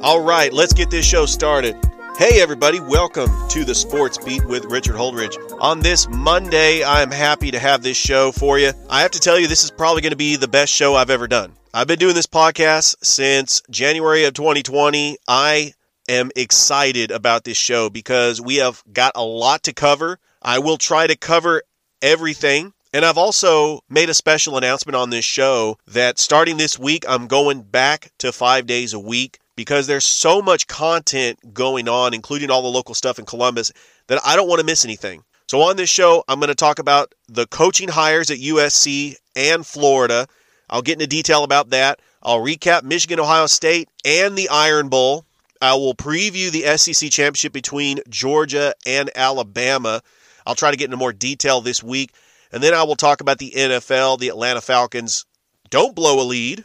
All right, let's get this show started. Hey, everybody, welcome to the Sports Beat with Richard Holdridge. On this Monday, I'm happy to have this show for you. I have to tell you, this is probably going to be the best show I've ever done. I've been doing this podcast since January of 2020. I am excited about this show because we have got a lot to cover. I will try to cover everything. And I've also made a special announcement on this show that starting this week, I'm going back to five days a week because there's so much content going on, including all the local stuff in Columbus, that I don't want to miss anything. So on this show, I'm going to talk about the coaching hires at USC and Florida. I'll get into detail about that. I'll recap Michigan, Ohio State, and the Iron Bowl. I will preview the SEC championship between Georgia and Alabama. I'll try to get into more detail this week. And then I will talk about the NFL. The Atlanta Falcons don't blow a lead,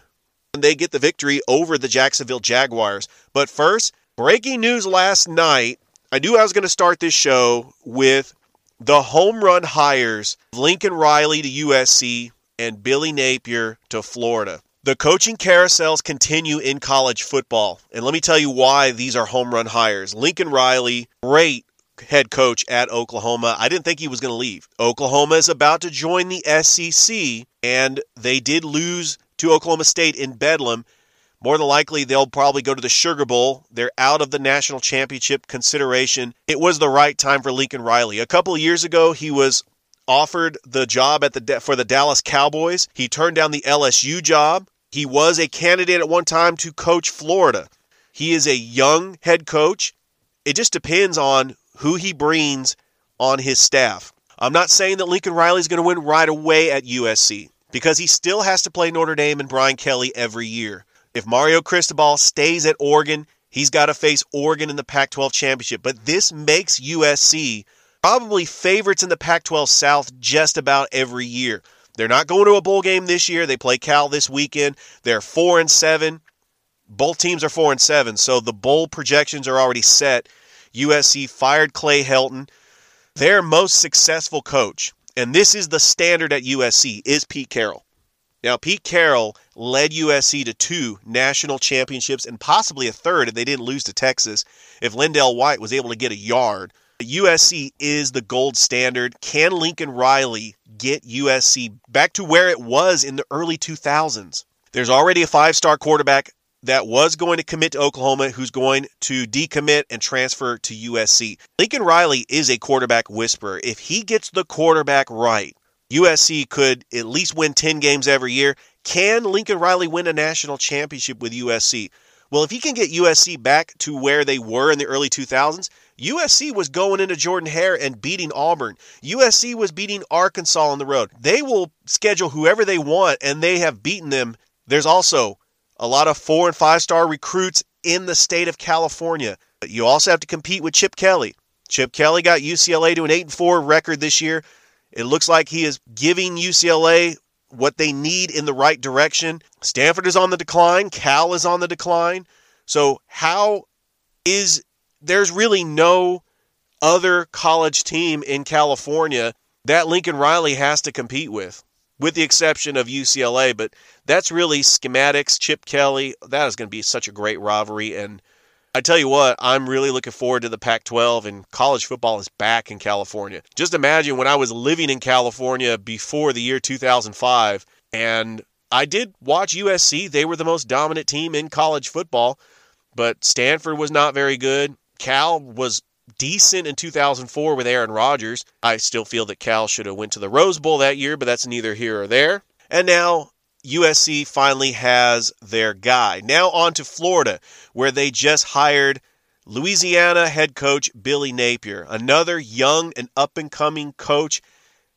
they get the victory over the Jacksonville Jaguars. But first, breaking news last night. I knew I was going to start this show with the home run hires Lincoln Riley to USC and Billy Napier to Florida. The coaching carousels continue in college football. And let me tell you why these are home run hires. Lincoln Riley, great head coach at Oklahoma. I didn't think he was going to leave. Oklahoma is about to join the SEC, and they did lose to Oklahoma State in Bedlam. More than likely, they'll probably go to the Sugar Bowl. They're out of the national championship consideration. It was the right time for Lincoln Riley. A couple years ago, he was offered the job at the for the Dallas Cowboys. He turned down the LSU job. He was a candidate at one time to coach Florida. He is a young head coach. It just depends on who he brings on his staff. I'm not saying that Lincoln Riley is going to win right away at USC because he still has to play Notre Dame and Brian Kelly every year. If Mario Cristobal stays at Oregon, he's got to face Oregon in the Pac 12 championship. But this makes USC probably favorites in the Pac 12 South just about every year. They're not going to a bowl game this year. They play Cal this weekend. They're 4 and 7. Both teams are 4 and 7, so the bowl projections are already set. USC fired Clay Helton. Their most successful coach, and this is the standard at USC, is Pete Carroll. Now, Pete Carroll led USC to two national championships and possibly a third if they didn't lose to Texas, if LenDale White was able to get a yard. USC is the gold standard. Can Lincoln Riley get USC back to where it was in the early 2000s? There's already a five star quarterback that was going to commit to Oklahoma who's going to decommit and transfer to USC. Lincoln Riley is a quarterback whisperer. If he gets the quarterback right, USC could at least win 10 games every year. Can Lincoln Riley win a national championship with USC? Well, if he can get USC back to where they were in the early 2000s, USC was going into Jordan Hare and beating Auburn. USC was beating Arkansas on the road. They will schedule whoever they want, and they have beaten them. There's also a lot of four and five star recruits in the state of California. You also have to compete with Chip Kelly. Chip Kelly got UCLA to an 8 and 4 record this year. It looks like he is giving UCLA what they need in the right direction. Stanford is on the decline, Cal is on the decline. So, how is there's really no other college team in California that Lincoln Riley has to compete with, with the exception of UCLA. But that's really schematics, Chip Kelly. That is going to be such a great rivalry. And I tell you what, I'm really looking forward to the Pac 12 and college football is back in California. Just imagine when I was living in California before the year 2005 and I did watch USC. They were the most dominant team in college football, but Stanford was not very good. Cal was decent in 2004 with Aaron Rodgers. I still feel that Cal should have went to the Rose Bowl that year, but that's neither here or there. And now USC finally has their guy. Now on to Florida, where they just hired Louisiana head coach Billy Napier, another young and up and coming coach.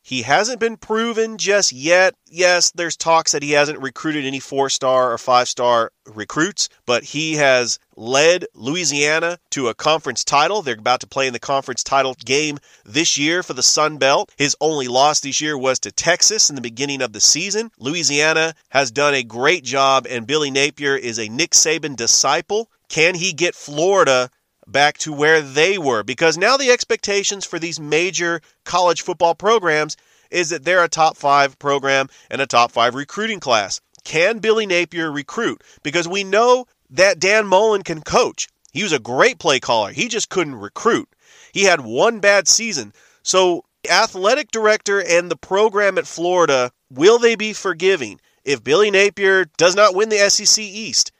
He hasn't been proven just yet. Yes, there's talks that he hasn't recruited any four star or five star recruits, but he has led Louisiana to a conference title. They're about to play in the conference title game this year for the Sun Belt. His only loss this year was to Texas in the beginning of the season. Louisiana has done a great job, and Billy Napier is a Nick Saban disciple. Can he get Florida back to where they were because now the expectations for these major college football programs is that they're a top five program and a top five recruiting class. Can Billy Napier recruit? Because we know that Dan Mullen can coach. He was a great play caller. He just couldn't recruit. He had one bad season. So, athletic director and the program at Florida, will they be forgiving if Billy Napier does not win the SEC East?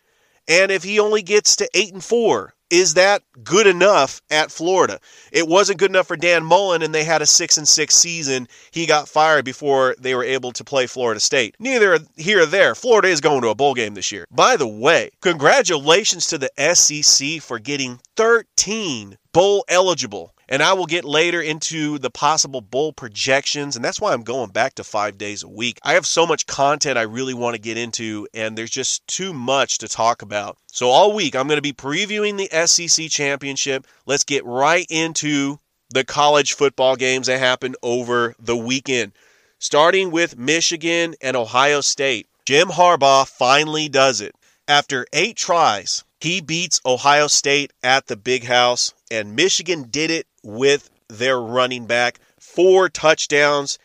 And if he only gets to 8 and 4 is that good enough at Florida? It wasn't good enough for Dan Mullen, and they had a six and six season. He got fired before they were able to play Florida State. Neither here or there. Florida is going to a bowl game this year. By the way, congratulations to the SEC for getting 13 bowl eligible and I will get later into the possible bowl projections. And that's why I'm going back to five days a week. I have so much content I really want to get into, and there's just too much to talk about. So, all week, I'm going to be previewing the SEC championship. Let's get right into the college football games that happened over the weekend, starting with Michigan and Ohio State. Jim Harbaugh finally does it. After eight tries, he beats Ohio State at the big house, and Michigan did it with their running back. Four touchdowns,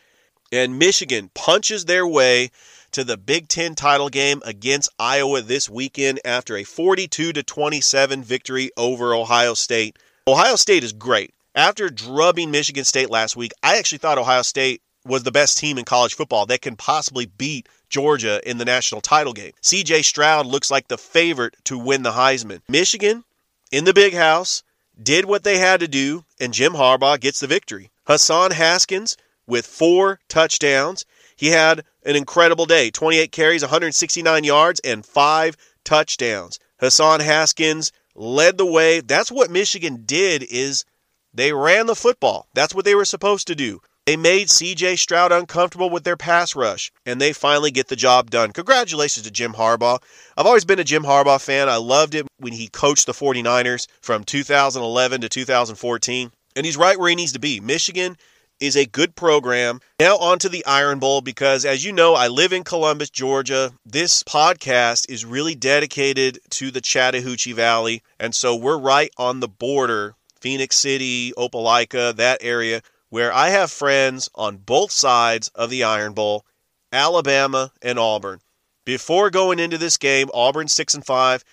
and Michigan punches their way to the Big Ten title game against Iowa this weekend after a 42 to 27 victory over Ohio State. Ohio State is great. After drubbing Michigan State last week, I actually thought Ohio State was the best team in college football that can possibly beat Georgia in the national title game. CJ Stroud looks like the favorite to win the Heisman. Michigan in the big house did what they had to do, and Jim Harbaugh gets the victory. Hassan Haskins with four touchdowns. He had an incredible day 28 carries, 169 yards, and five touchdowns. Hassan Haskins led the way. That's what Michigan did is they ran the football. That's what they were supposed to do. They made CJ Stroud uncomfortable with their pass rush, and they finally get the job done. Congratulations to Jim Harbaugh. I've always been a Jim Harbaugh fan. I loved it when he coached the 49ers from 2011 to 2014, and he's right where he needs to be. Michigan is a good program. Now, on to the Iron Bowl, because as you know, I live in Columbus, Georgia. This podcast is really dedicated to the Chattahoochee Valley, and so we're right on the border Phenix City, Opelika, that area where I have friends on both sides of the Iron Bowl, Alabama and Auburn. Before going into this game, Auburn 6 and 5,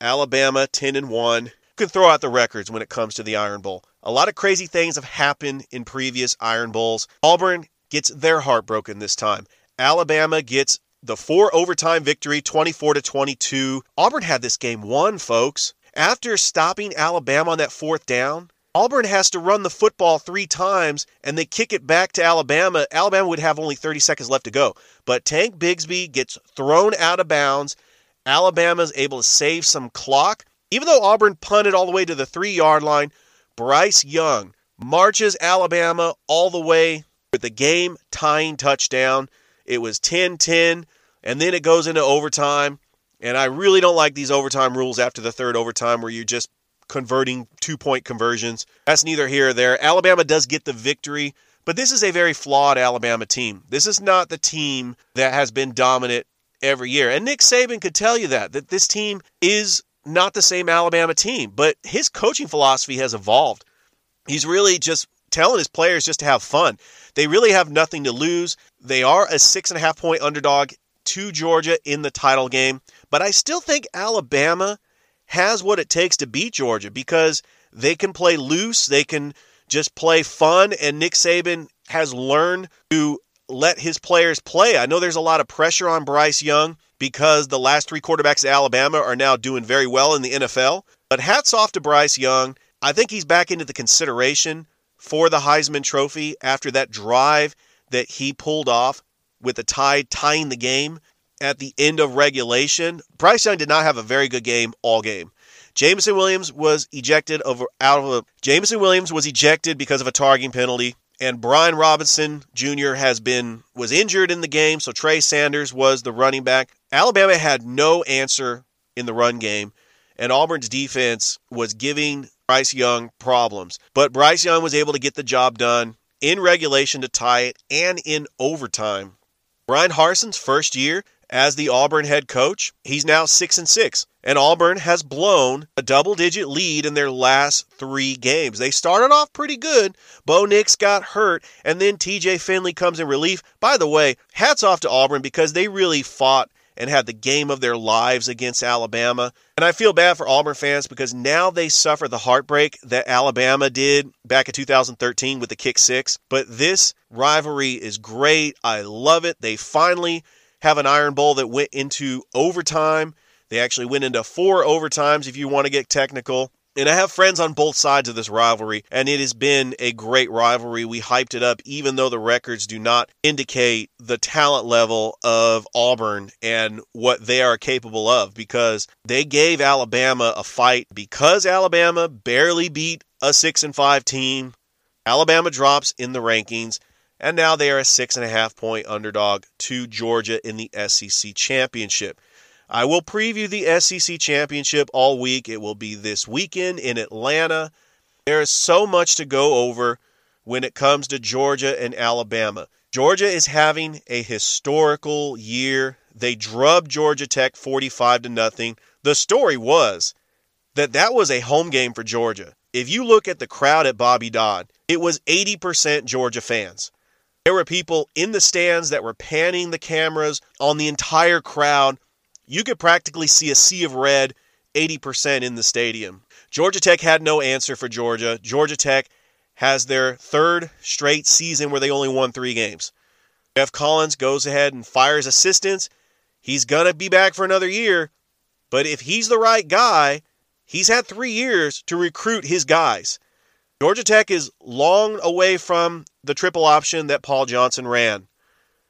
Alabama 10 and 1. You can throw out the records when it comes to the Iron Bowl. A lot of crazy things have happened in previous Iron Bowls. Auburn gets their heart broken this time. Alabama gets the four overtime victory 24 to 22. Auburn had this game won, folks. After stopping Alabama on that fourth down, Auburn has to run the football three times and they kick it back to Alabama. Alabama would have only 30 seconds left to go. But Tank Bigsby gets thrown out of bounds. Alabama's able to save some clock. Even though Auburn punted all the way to the three yard line, Bryce Young marches Alabama all the way with the game tying touchdown. It was 10 10, and then it goes into overtime. And I really don't like these overtime rules after the third overtime where you just converting two point conversions. That's neither here or there. Alabama does get the victory, but this is a very flawed Alabama team. This is not the team that has been dominant every year. And Nick Saban could tell you that, that this team is not the same Alabama team, but his coaching philosophy has evolved. He's really just telling his players just to have fun. They really have nothing to lose. They are a six and a half point underdog to Georgia in the title game, but I still think Alabama has what it takes to beat Georgia because they can play loose, they can just play fun, and Nick Saban has learned to let his players play. I know there's a lot of pressure on Bryce Young because the last three quarterbacks at Alabama are now doing very well in the NFL. But hats off to Bryce Young. I think he's back into the consideration for the Heisman Trophy after that drive that he pulled off with the tie tying the game at the end of regulation. Bryce Young did not have a very good game all game. Jameson Williams was ejected over out of a Jameson Williams was ejected because of a targeting penalty, and Brian Robinson Jr. has been was injured in the game, so Trey Sanders was the running back. Alabama had no answer in the run game, and Auburn's defense was giving Bryce Young problems. But Bryce Young was able to get the job done in regulation to tie it and in overtime. Bryan Harsin's first year as the Auburn head coach, he's now 6 and 6. And Auburn has blown a double digit lead in their last 3 games. They started off pretty good. Bo Nix got hurt and then TJ Finley comes in relief. By the way, hats off to Auburn because they really fought and had the game of their lives against Alabama. And I feel bad for Auburn fans because now they suffer the heartbreak that Alabama did back in 2013 with the kick six. But this rivalry is great. I love it. They finally have an Iron Bowl that went into overtime. They actually went into four overtimes if you want to get technical. And I have friends on both sides of this rivalry, and it has been a great rivalry. We hyped it up, even though the records do not indicate the talent level of Auburn and what they are capable of, because they gave Alabama a fight. Because Alabama barely beat a six and five team, Alabama drops in the rankings, and now they are a six and a half point underdog to Georgia in the SEC championship. I will preview the SEC championship all week. It will be this weekend in Atlanta. There is so much to go over when it comes to Georgia and Alabama. Georgia is having a historical year. They drubbed Georgia Tech 45 to nothing. The story was that that was a home game for Georgia. If you look at the crowd at Bobby Dodd, it was 80% Georgia fans. There were people in the stands that were panning the cameras on the entire crowd you could practically see a sea of red 80% in the stadium. Georgia Tech had no answer for Georgia. Georgia Tech has their third straight season where they only won three games. Geoff Collins goes ahead and fires assistants. He's going to be back for another year, but if he's the right guy, he's had three years to recruit his guys. Georgia Tech is long away from the triple option that Paul Johnson ran.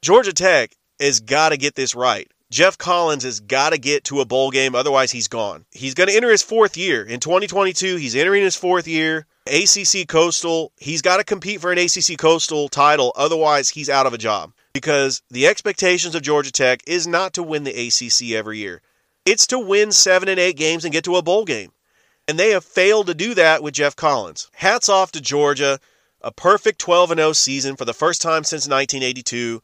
Georgia Tech has got to get this right. Geoff Collins has got to get to a bowl game, otherwise, he's gone. He's going to enter his fourth year. In 2022, he's entering his fourth year. ACC Coastal, he's got to compete for an ACC Coastal title, otherwise, he's out of a job. Because the expectations of Georgia Tech is not to win the ACC every year, it's to win seven and eight games and get to a bowl game. And they have failed to do that with Geoff Collins. Hats off to Georgia. A perfect 12 0 season for the first time since 1982.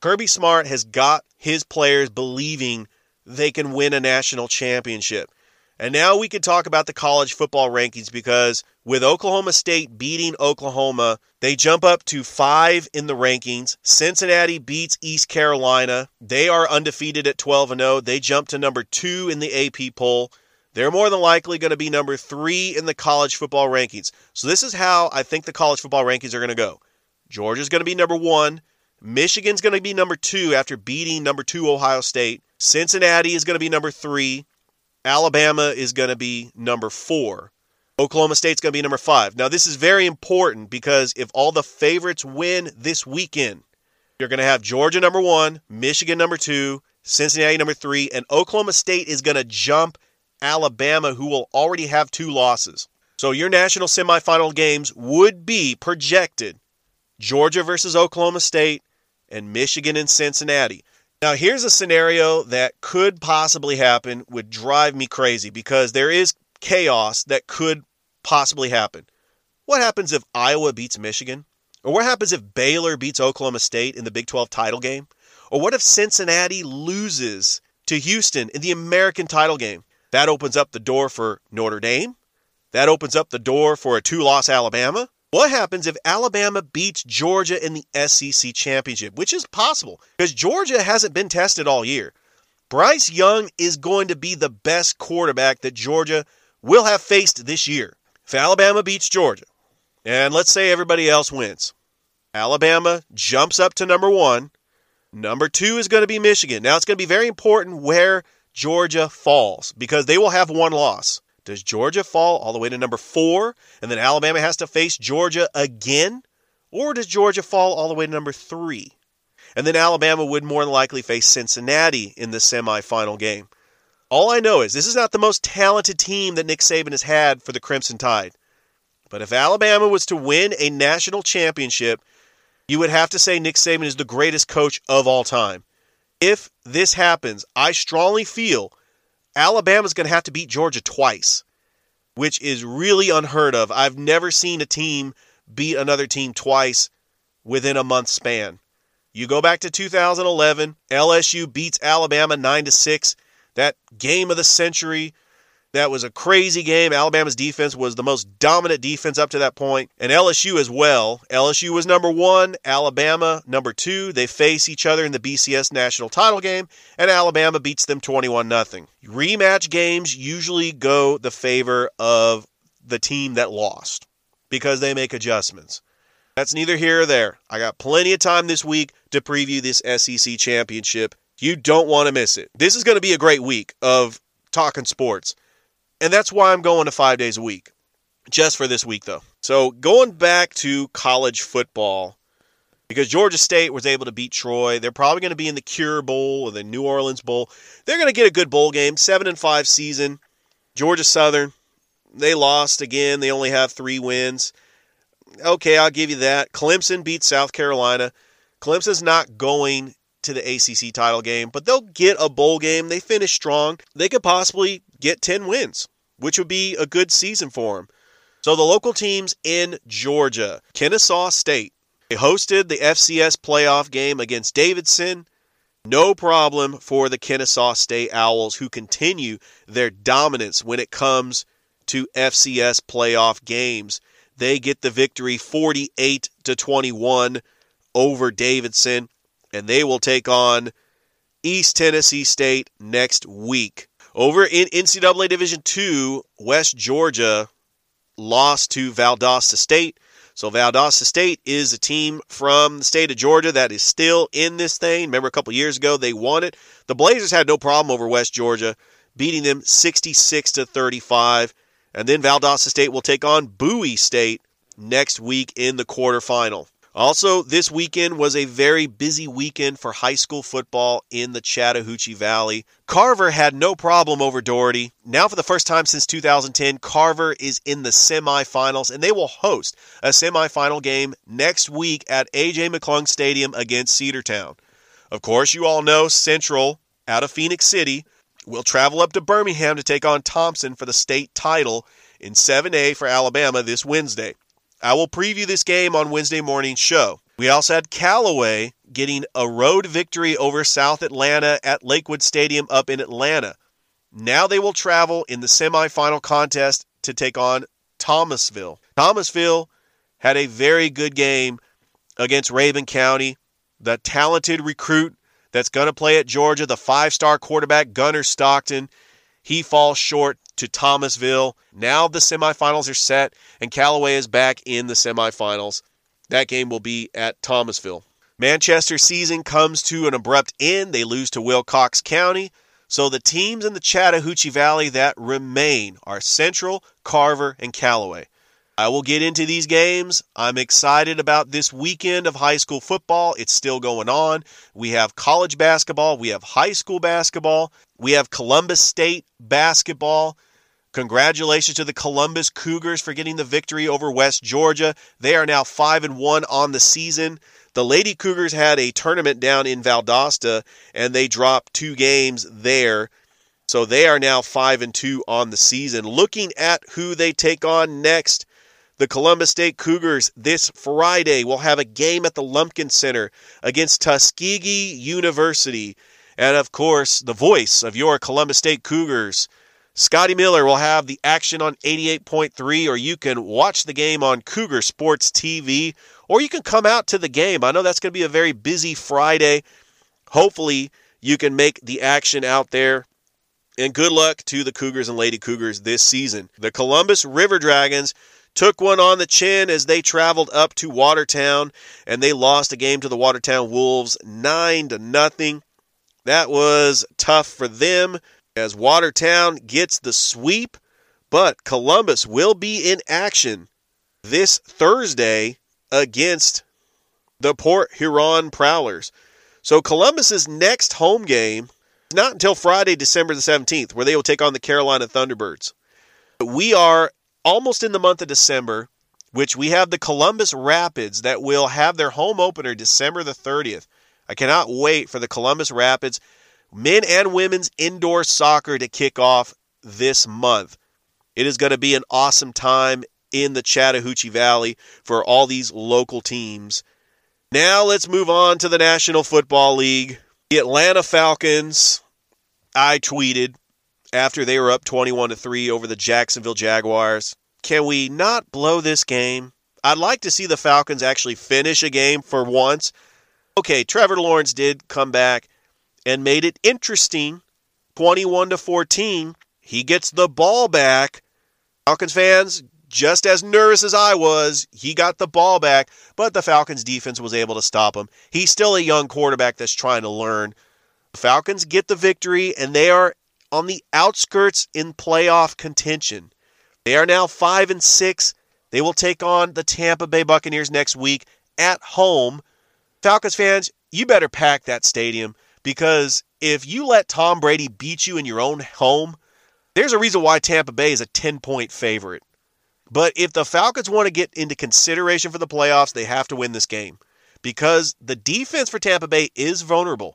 Kirby Smart has got his players believing they can win a national championship. And now we can talk about the college football rankings because with Oklahoma State beating Oklahoma, they jump up to five in the rankings. Cincinnati beats East Carolina. They are undefeated at 12 and 0. They jump to number two in the AP poll. They're more than likely going to be number three in the college football rankings. So this is how I think the college football rankings are going to go. Georgia's going to be number one. Michigan's going to be number two after beating number two Ohio State. Cincinnati is going to be number three. Alabama is going to be number four. Oklahoma State's going to be number five. Now, this is very important because if all the favorites win this weekend, you're going to have Georgia number one, Michigan number two, Cincinnati number three, and Oklahoma State is going to jump Alabama, who will already have two losses. So your national semifinal games would be projected Georgia versus Oklahoma State, and Michigan and Cincinnati. Now, here's a scenario that could possibly happen, would drive me crazy because there is chaos that could possibly happen. What happens if Iowa beats Michigan? Or what happens if Baylor beats Oklahoma State in the Big 12 title game? Or what if Cincinnati loses to Houston in the American title game? That opens up the door for Notre Dame. That opens up the door for a two loss Alabama. What happens if Alabama beats Georgia in the SEC championship, which is possible because Georgia hasn't been tested all year? Bryce Young is going to be the best quarterback that Georgia will have faced this year. If Alabama beats Georgia, and let's say everybody else wins, Alabama jumps up to number one. Number two is going to be Michigan. Now, it's going to be very important where Georgia falls because they will have one loss. Does Georgia fall all the way to number four and then Alabama has to face Georgia again? Or does Georgia fall all the way to number three? And then Alabama would more than likely face Cincinnati in the semifinal game. All I know is this is not the most talented team that Nick Saban has had for the Crimson Tide. But if Alabama was to win a national championship, you would have to say Nick Saban is the greatest coach of all time. If this happens, I strongly feel Alabama's going to have to beat Georgia twice, which is really unheard of. I've never seen a team beat another team twice within a month span. You go back to 2011, LSU beats Alabama 9 to 6. That game of the century. That was a crazy game. Alabama's defense was the most dominant defense up to that point, and LSU as well. LSU was number one, Alabama number two. They face each other in the BCS national title game, and Alabama beats them 21 0. Rematch games usually go the favor of the team that lost because they make adjustments. That's neither here or there. I got plenty of time this week to preview this SEC championship. You don't want to miss it. This is going to be a great week of talking sports. And that's why I'm going to five days a week, just for this week, though. So, going back to college football, because Georgia State was able to beat Troy, they're probably going to be in the Cure Bowl or the New Orleans Bowl. They're going to get a good bowl game, seven and five season. Georgia Southern, they lost again. They only have three wins. Okay, I'll give you that. Clemson beat South Carolina. Clemson's not going to the ACC title game, but they'll get a bowl game. They finish strong. They could possibly get 10 wins, which would be a good season for them. So the local teams in Georgia, Kennesaw State, they hosted the FCS playoff game against Davidson. No problem for the Kennesaw State Owls, who continue their dominance when it comes to FCS playoff games. They get the victory 48 to 21 over Davidson, and they will take on East Tennessee State next week. Over in NCAA Division II, West Georgia lost to Valdosta State. So Valdosta State is a team from the state of Georgia that is still in this thing. Remember a couple years ago they won it. The Blazers had no problem over West Georgia, beating them 66 to 35. And then Valdosta State will take on Bowie State next week in the quarterfinal. Also, this weekend was a very busy weekend for high school football in the Chattahoochee Valley. Carver had no problem over Dougherty. Now, for the first time since 2010, Carver is in the semifinals, and they will host a semifinal game next week at A.J. McClung Stadium against Cedartown. Of course, you all know Central out of Phenix City will travel up to Birmingham to take on Thompson for the state title in 7A for Alabama this Wednesday. I will preview this game on Wednesday morning show. We also had Callaway getting a road victory over South Atlanta at Lakewood Stadium up in Atlanta. Now they will travel in the semifinal contest to take on Thomasville. Thomasville had a very good game against Rabun County. The talented recruit that's going to play at Georgia, the five star quarterback Gunner Stockton, he falls short to Thomasville. Now the semifinals are set, and Callaway is back in the semifinals. That game will be at Thomasville. Manchester season comes to an abrupt end. They lose to Wilcox County. So the teams in the Chattahoochee Valley that remain are Central, Carver, and Callaway. I will get into these games. I'm excited about this weekend of high school football. It's still going on. We have college basketball, we have high school basketball, we have Columbus State basketball. Congratulations to the Columbus Cougars for getting the victory over West Georgia. They are now 5 and 1 on the season. The Lady Cougars had a tournament down in Valdosta and they dropped two games there. So they are now 5 and 2 on the season. Looking at who they take on next, the Columbus State Cougars this Friday will have a game at the Lumpkin Center against Tuskegee University. And of course, the voice of your Columbus State Cougars, Scotty Miller will have the action on 88.3, or you can watch the game on Cougar Sports TV, or you can come out to the game. I know that's going to be a very busy Friday. Hopefully, you can make the action out there. And good luck to the Cougars and Lady Cougars this season. The Columbus River Dragons took one on the chin as they traveled up to Watertown and they lost a game to the Watertown Wolves 9 to nothing. That was tough for them as Watertown gets the sweep, but Columbus will be in action this Thursday against the Port Huron Prowlers. So Columbus's next home game is not until Friday, December the 17th, where they will take on the Carolina Thunderbirds. We are almost in the month of December. which we have the Columbus Rapids that will have their home opener December the 30th. I cannot wait for the Columbus Rapids men and women's indoor soccer to kick off this month. It is going to be an awesome time in the Chattahoochee Valley for all these local teams. Now let's move on to the National Football League. The Atlanta Falcons, I tweeted after they were up 21 to 3 over the Jacksonville Jaguars. Can we not blow this game? I'd like to see the Falcons actually finish a game for once. Okay, Trevor Lawrence did come back and made it interesting. 21 to 14. He gets the ball back. Falcons fans, just as nervous as I was, he got the ball back, but the Falcons defense was able to stop him. He's still a young quarterback that's trying to learn. The Falcons get the victory, and they are on the outskirts in playoff contention. They are now 5 and 6. They will take on the Tampa Bay Buccaneers next week at home. Falcons fans, you better pack that stadium because if you let Tom Brady beat you in your own home, there's a reason why Tampa Bay is a 10 point favorite. But if the Falcons want to get into consideration for the playoffs, they have to win this game because the defense for Tampa Bay is vulnerable.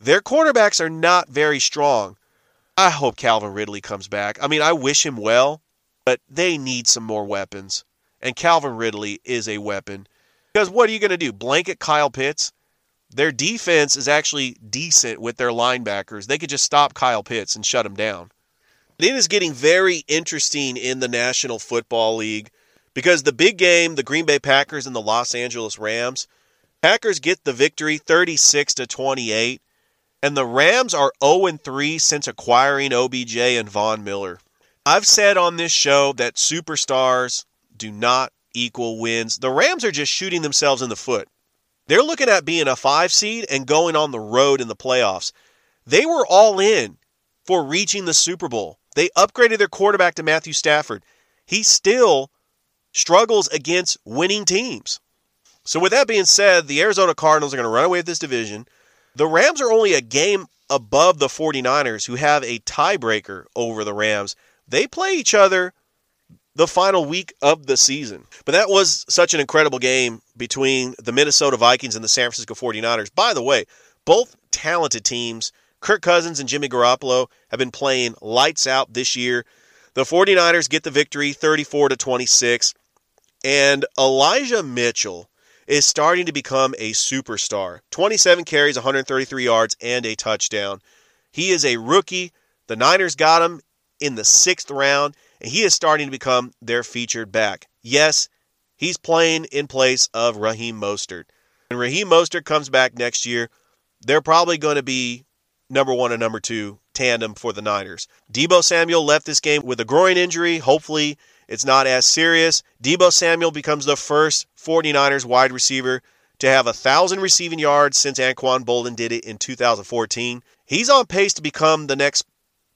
Their cornerbacks are not very strong. I hope Calvin Ridley comes back. I mean, I wish him well, but they need some more weapons. And Calvin Ridley is a weapon. Because what are you going to do? Blanket Kyle Pitts? Their defense is actually decent with their linebackers. They could just stop Kyle Pitts and shut him down. It is getting very interesting in the National Football League because the big game, the Green Bay Packers and the Los Angeles Rams, Packers get the victory 36 to 28, and the Rams are 0 3 since acquiring OBJ and Von Miller. I've said on this show that superstars do not equal wins. The Rams are just shooting themselves in the foot. They're looking at being a five seed and going on the road in the playoffs. They were all in for reaching the Super Bowl. They upgraded their quarterback to Matthew Stafford. He still struggles against winning teams. So, with that being said, the Arizona Cardinals are going to run away with this division. The Rams are only a game above the 49ers, who have a tiebreaker over the Rams. They play each other the final week of the season. But that was such an incredible game between the Minnesota Vikings and the San Francisco 49ers. By the way, both talented teams. Kirk Cousins and Jimmy Garoppolo have been playing lights out this year. The 49ers get the victory 34 to 26 and Elijah Mitchell is starting to become a superstar. 27 carries, 133 yards and a touchdown. He is a rookie. The Niners got him in the 6th round and he is starting to become their featured back. Yes, he's playing in place of Raheem Mostert. When Raheem Mostert comes back next year, they're probably going to be number one and number two tandem for the Niners. Deebo Samuel left this game with a groin injury. Hopefully, it's not as serious. Deebo Samuel becomes the first 49ers wide receiver to have a 1,000 receiving yards since Anquan Boldin did it in 2014. He's on pace to become the next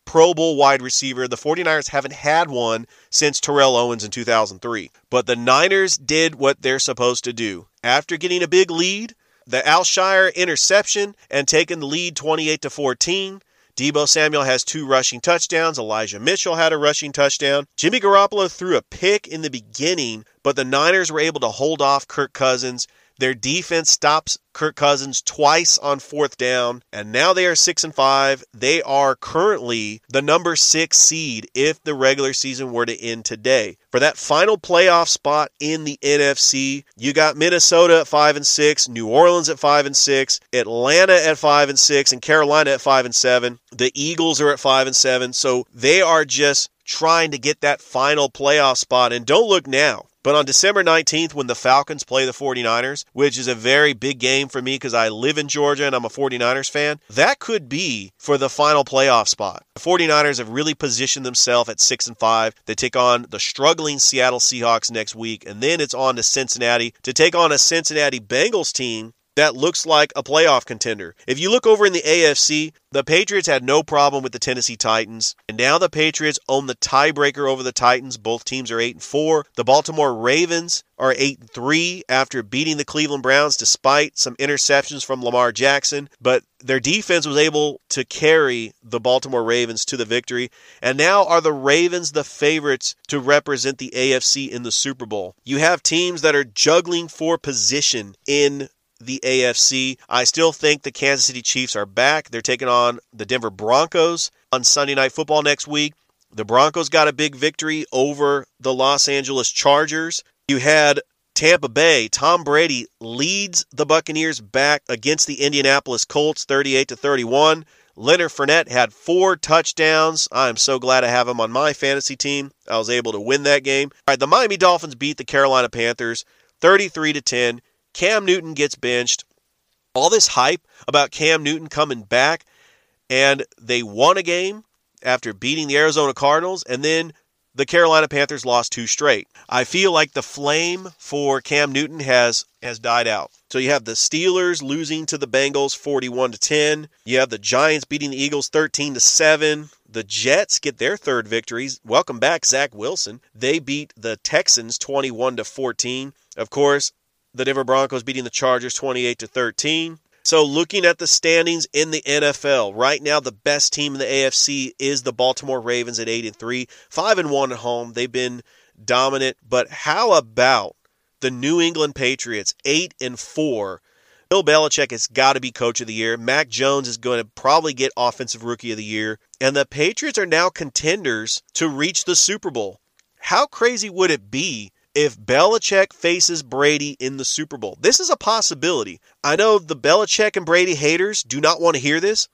Pro Bowl wide receiver. The 49ers haven't had one since Terrell Owens in 2003. But the Niners did what they're supposed to do. After getting a big lead, the Alshire interception and taking the lead 28 to 14. Deebo Samuel has two rushing touchdowns. Elijah Mitchell had a rushing touchdown. Jimmy Garoppolo threw a pick in the beginning, but the Niners were able to hold off Kirk Cousins their defense stops Kirk Cousins twice on fourth down, and now they are 6 and 5. They are currently the number 6 seed if the regular season were to end today. For that final playoff spot in the NFC, you got Minnesota at 5 and 6, New Orleans at 5 and 6, Atlanta at 5 and 6, and Carolina at 5 and 7. The Eagles are at 5 and 7. So they are just trying to get that final playoff spot. And don't look now. But on December 19th, when the Falcons play the 49ers, which is a very big game for me because I live in Georgia and I'm a 49ers fan, that could be for the final playoff spot. The 49ers have really positioned themselves at 6 and 5. They take on the struggling Seattle Seahawks next week, and then it's on to Cincinnati to take on a Cincinnati Bengals team that looks like a playoff contender. If you look over in the AFC, the Patriots had no problem with the Tennessee Titans, and now the Patriots own the tiebreaker over the Titans. Both teams are 8 and 4. The Baltimore Ravens are 8 and 3 after beating the Cleveland Browns despite some interceptions from Lamar Jackson, but their defense was able to carry the Baltimore Ravens to the victory. And now are the Ravens the favorites to represent the AFC in the Super Bowl? You have teams that are juggling for position in the AFC. I still think the Kansas City Chiefs are back. They're taking on the Denver Broncos on Sunday Night Football next week. The Broncos got a big victory over the Los Angeles Chargers. You had Tampa Bay, Tom Brady leads the Buccaneers back against the Indianapolis Colts 38 to 31. Leonard Fournette had four touchdowns. I'm so glad I have him on my fantasy team. I was able to win that game. All right, the Miami Dolphins beat the Carolina Panthers 33 to 10. Cam Newton gets benched. All this hype about Cam Newton coming back, and they won a game after beating the Arizona Cardinals, and then the Carolina Panthers lost two straight. I feel like the flame for Cam Newton has has died out. So you have the Steelers losing to the Bengals 41 to 10. You have the Giants beating the Eagles 13 to 7. The Jets get their third victories. Welcome back Zach Wilson. They beat the Texans 21 to 14. Of course, the Denver Broncos beating the Chargers 28 to 13. So looking at the standings in the NFL, right now the best team in the AFC is the Baltimore Ravens at 8 and 3, 5 and 1 at home. They've been dominant, but how about the New England Patriots 8 and 4? Bill Belichick has got to be coach of the year. Mac Jones is going to probably get offensive rookie of the year, and the Patriots are now contenders to reach the Super Bowl. How crazy would it be if Belichick faces Brady in the Super Bowl. This is a possibility. I know the Belichick and Brady haters do not want to hear this,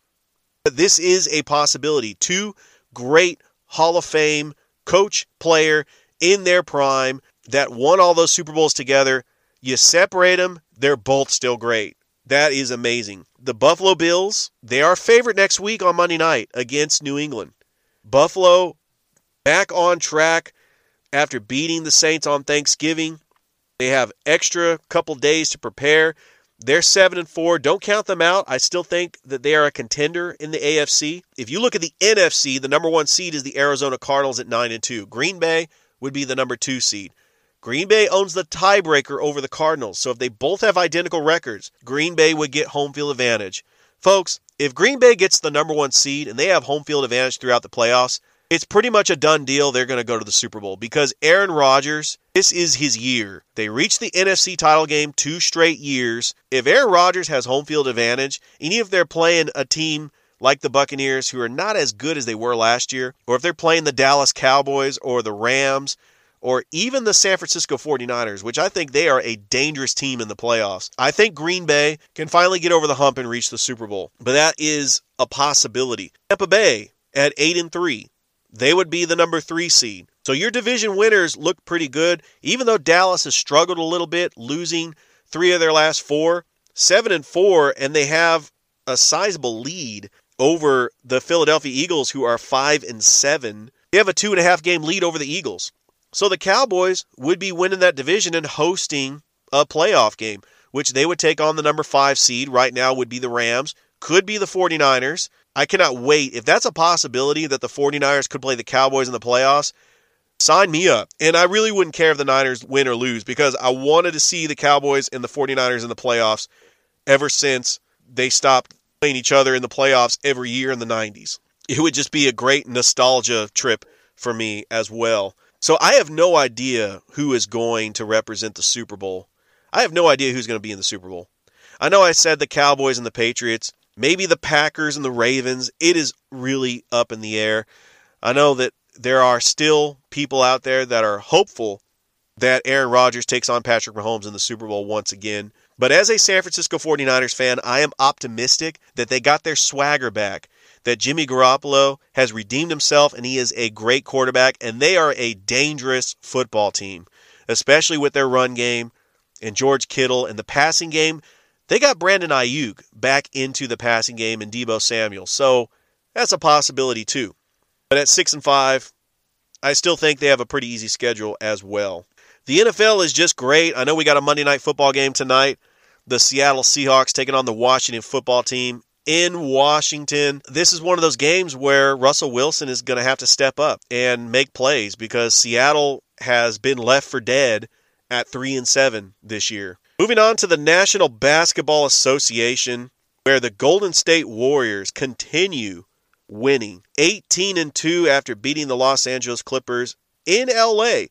but this is a possibility. Two great Hall of Fame coach player in their prime that won all those Super Bowls together. You separate them, they're both still great. That is amazing. The Buffalo Bills, they are favorite next week on Monday night against New England. Buffalo back on track after beating the Saints on Thanksgiving. They have extra couple days to prepare. They're 7 and 4. Don't count them out. I still think that they are a contender in the AFC. If you look at the NFC, the number 1 seed is the Arizona Cardinals at 9 and 2. Green Bay would be the number 2 seed. Green Bay owns the tiebreaker over the Cardinals. So if they both have identical records, Green Bay would get home field advantage. Folks, if Green Bay gets the number 1 seed and they have home field advantage throughout the playoffs, it's pretty much a done deal. They're going to go to the Super Bowl because Aaron Rodgers, this is his year. They reached the NFC title game two straight years. If Aaron Rodgers has home field advantage, and if they're playing a team like the Buccaneers who are not as good as they were last year, or if they're playing the Dallas Cowboys or the Rams, or even the San Francisco 49ers, which I think they are a dangerous team in the playoffs. I think Green Bay can finally get over the hump and reach the Super Bowl. But that is a possibility. Tampa Bay at 8 and 3 they would be the number three seed. So your division winners look pretty good, even though Dallas has struggled a little bit, losing three of their last four, seven and four, and they have a sizable lead over the Philadelphia Eagles, who are five and seven. They have a two and a half game lead over the Eagles. So the Cowboys would be winning that division and hosting a playoff game, which they would take on the number five seed. Right now would be the Rams, could be the 49ers, I cannot wait. If that's a possibility that the 49ers could play the Cowboys in the playoffs, sign me up. And I really wouldn't care if the Niners win or lose because I wanted to see the Cowboys and the 49ers in the playoffs ever since they stopped playing each other in the playoffs every year in the 90s. It would just be a great nostalgia trip for me as well. So I have no idea who is going to represent the Super Bowl. I have no idea who's going to be in the Super Bowl. I know I said the Cowboys and the Patriots maybe the Packers and the Ravens. It is really up in the air. I know that there are still people out there that are hopeful that Aaron Rodgers takes on Patrick Mahomes in the Super Bowl once again. But as a San Francisco 49ers fan, I am optimistic that they got their swagger back, that Jimmy Garoppolo has redeemed himself and he is a great quarterback, and they are a dangerous football team, especially with their run game and George Kittle and the passing game. They got Brandon Aiyuk back into the passing game and Deebo Samuel, so that's a possibility too. But at six and five, I still think they have a pretty easy schedule as well. The NFL is just great. I know we got a Monday night football game tonight. The Seattle Seahawks taking on the Washington football team in Washington. This is one of those games where Russell Wilson is going to have to step up and make plays because Seattle has been left for dead at 3 and 7 this year. Moving on to the National Basketball Association where the Golden State Warriors continue winning 18 and 2 after beating the Los Angeles Clippers in LA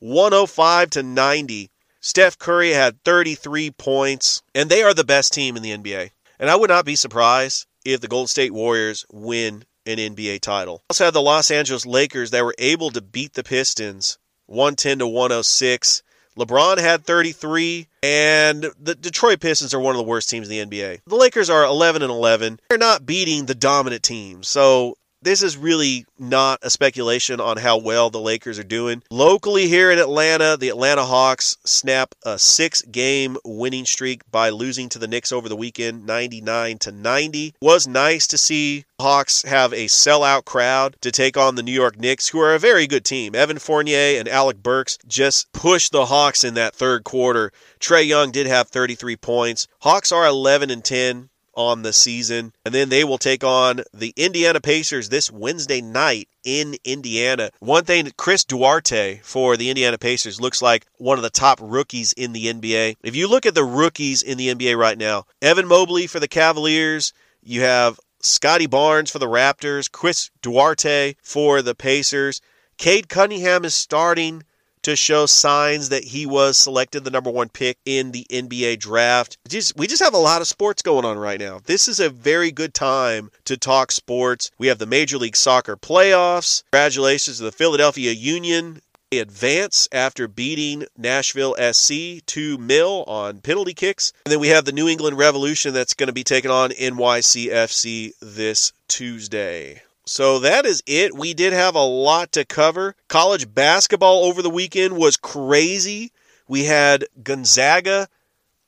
105 to 90. Steph Curry had 33 points and they are the best team in the NBA. And I would not be surprised if the Golden State Warriors win an NBA title. Also had the Los Angeles Lakers that were able to beat the Pistons 110 to 106. LeBron had 33, and the Detroit Pistons are one of the worst teams in the NBA. The Lakers are 11 and 11. They're not beating the dominant teams. So this is really not a speculation on how well the Lakers are doing. Locally here in Atlanta, the Atlanta Hawks snap a six-game winning streak by losing to the Knicks over the weekend, 99 to 90. Was nice to see Hawks have a sellout crowd to take on the New York Knicks, who are a very good team. Evan Fournier and Alec Burks just pushed the Hawks in that third quarter. Trae Young did have 33 points. Hawks are 11 and 10 on the season. And then they will take on the Indiana Pacers this Wednesday night in Indiana. One thing, Chris Duarte for the Indiana Pacers looks like one of the top rookies in the NBA. If you look at the rookies in the NBA right now, Evan Mobley for the Cavaliers, you have Scottie Barnes for the Raptors, Chris Duarte for the Pacers. Cade Cunningham is starting to show signs that he was selected the number one pick in the NBA draft. Just, we just have a lot of sports going on right now. This is a very good time to talk sports. We have the Major League Soccer playoffs. Congratulations to the Philadelphia Union advance after beating Nashville SC 2 0 on penalty kicks. And then we have the New England Revolution that's going to be taking on NYCFC this Tuesday. So that is it. We did have a lot to cover. College basketball over the weekend was crazy. We had Gonzaga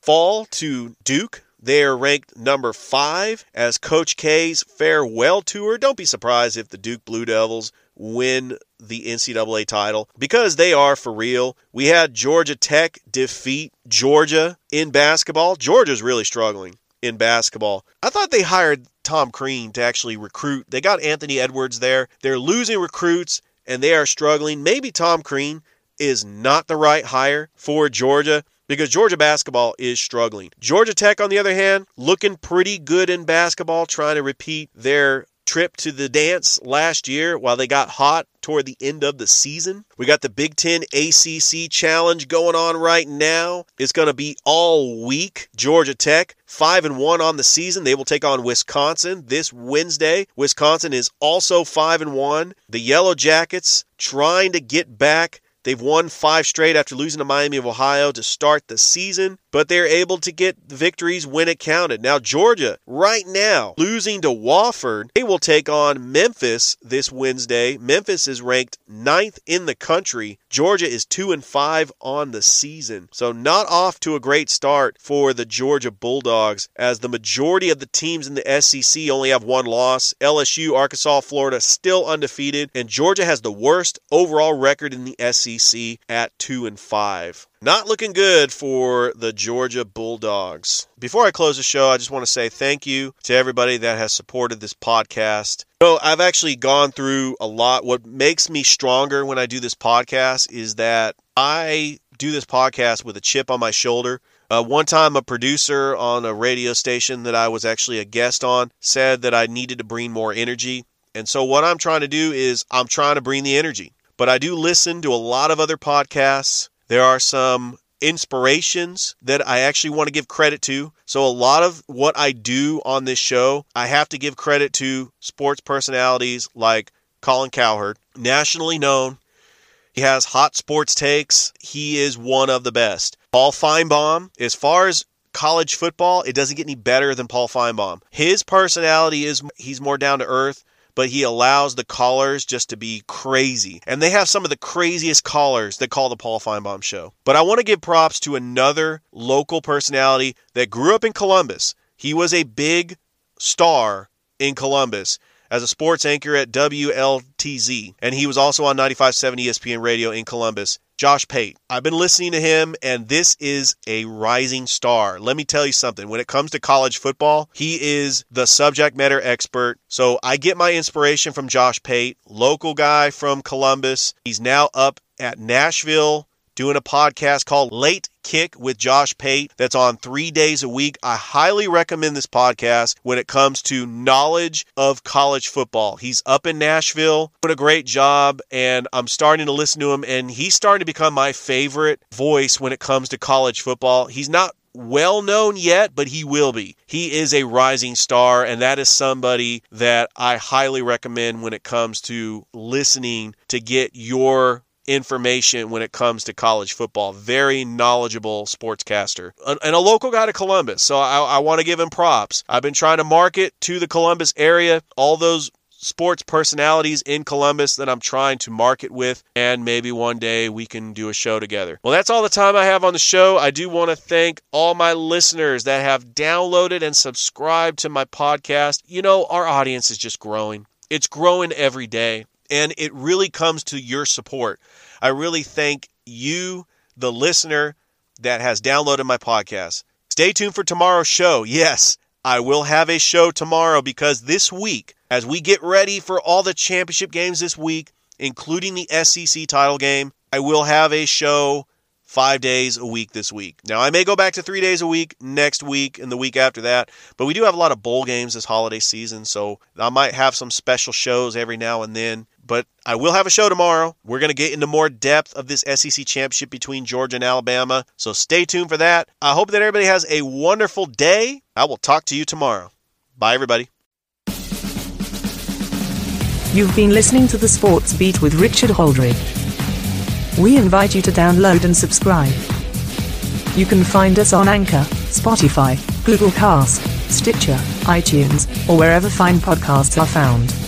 fall to Duke. They are ranked number five as Coach K's farewell tour. Don't be surprised if the Duke Blue Devils win the NCAA title because they are for real. We had Georgia Tech defeat Georgia in basketball. Georgia's really struggling in basketball. I thought they hired Tom Crean to actually recruit. They got Anthony Edwards there. They're losing recruits and they are struggling. Maybe Tom Crean is not the right hire for Georgia because Georgia basketball is struggling. Georgia Tech, on the other hand, looking pretty good in basketball, trying to repeat their trip to the dance last year while they got hot toward the end of the season. We got the Big Ten ACC Challenge going on right now. It's going to be all week. Georgia Tech, 5 and 1 on the season. They will take on Wisconsin this Wednesday. Wisconsin is also 5 and 1. The Yellow Jackets trying to get back They've won five straight after losing to Miami of Ohio to start the season, but they're able to get victories when it counted. Now, Georgia, right now, losing to Wofford, they will take on Memphis this Wednesday. Memphis is ranked ninth in the country. Georgia is two and five on the season. So not off to a great start for the Georgia Bulldogs, as the majority of the teams in the SEC only have one loss. LSU, Arkansas, Florida still undefeated, and Georgia has the worst overall record in the SEC at 2 and 5. Not looking good for the Georgia Bulldogs. Before I close the show, I just want to say thank you to everybody that has supported this podcast. So I've actually gone through a lot. What makes me stronger when I do this podcast is that I do this podcast with a chip on my shoulder. Uh, one time, a producer on a radio station that I was actually a guest on said that I needed to bring more energy. And so, what I'm trying to do is, I'm trying to bring the energy but I do listen to a lot of other podcasts. There are some inspirations that I actually want to give credit to. So, a lot of what I do on this show, I have to give credit to sports personalities like Colin Cowherd, nationally known. He has hot sports takes. He is one of the best. Paul Finebaum, as far as college football, it doesn't get any better than Paul Finebaum. His personality is he's more down to earth but he allows the callers just to be crazy. And they have some of the craziest callers that call the Paul Finebaum show. But I want to give props to another local personality that grew up in Columbus. He was a big star in Columbus as a sports anchor at WLTZ, and he was also on 95.7 ESPN radio in Columbus. Josh Pate. I've been listening to him, and this is a rising star. Let me tell you something. When it comes to college football, he is the subject matter expert. So I get my inspiration from Josh Pate, local guy from Columbus. He's now up at Nashville doing a podcast called Late Kick with Josh Pate that's on three days a week. I highly recommend this podcast when it comes to knowledge of college football. He's up in Nashville, doing a great job, and I'm starting to listen to him, and he's starting to become my favorite voice when it comes to college football. He's not well known yet, but he will be. He is a rising star, and that is somebody that I highly recommend when it comes to listening to get your information when it comes to college football. Very knowledgeable sportscaster and a local guy to Columbus. So I, I want to give him props. I've been trying to market to the Columbus area, all those sports personalities in Columbus that I'm trying to market with, and maybe one day we can do a show together. Well, that's all the time I have on the show. I do want to thank all my listeners that have downloaded and subscribed to my podcast. You know, our audience is just growing, it's growing every day. And it really comes to your support. I really thank you, the listener that has downloaded my podcast. Stay tuned for tomorrow's show. Yes, I will have a show tomorrow because this week, as we get ready for all the championship games this week, including the SEC title game, I will have a show five days a week this week. Now, I may go back to three days a week next week and the week after that, but we do have a lot of bowl games this holiday season, so I might have some special shows every now and then. But I will have a show tomorrow. We're going to get into more depth of this SEC championship between Georgia and Alabama, so stay tuned for that. I hope that everybody has a wonderful day. I will talk to you tomorrow. Bye, everybody. You've been listening to the Sports Beat with Richard Holdridge. We invite you to download and subscribe. You can find us on Anchor, Spotify, Google Cast, Stitcher, iTunes, or wherever fine podcasts are found.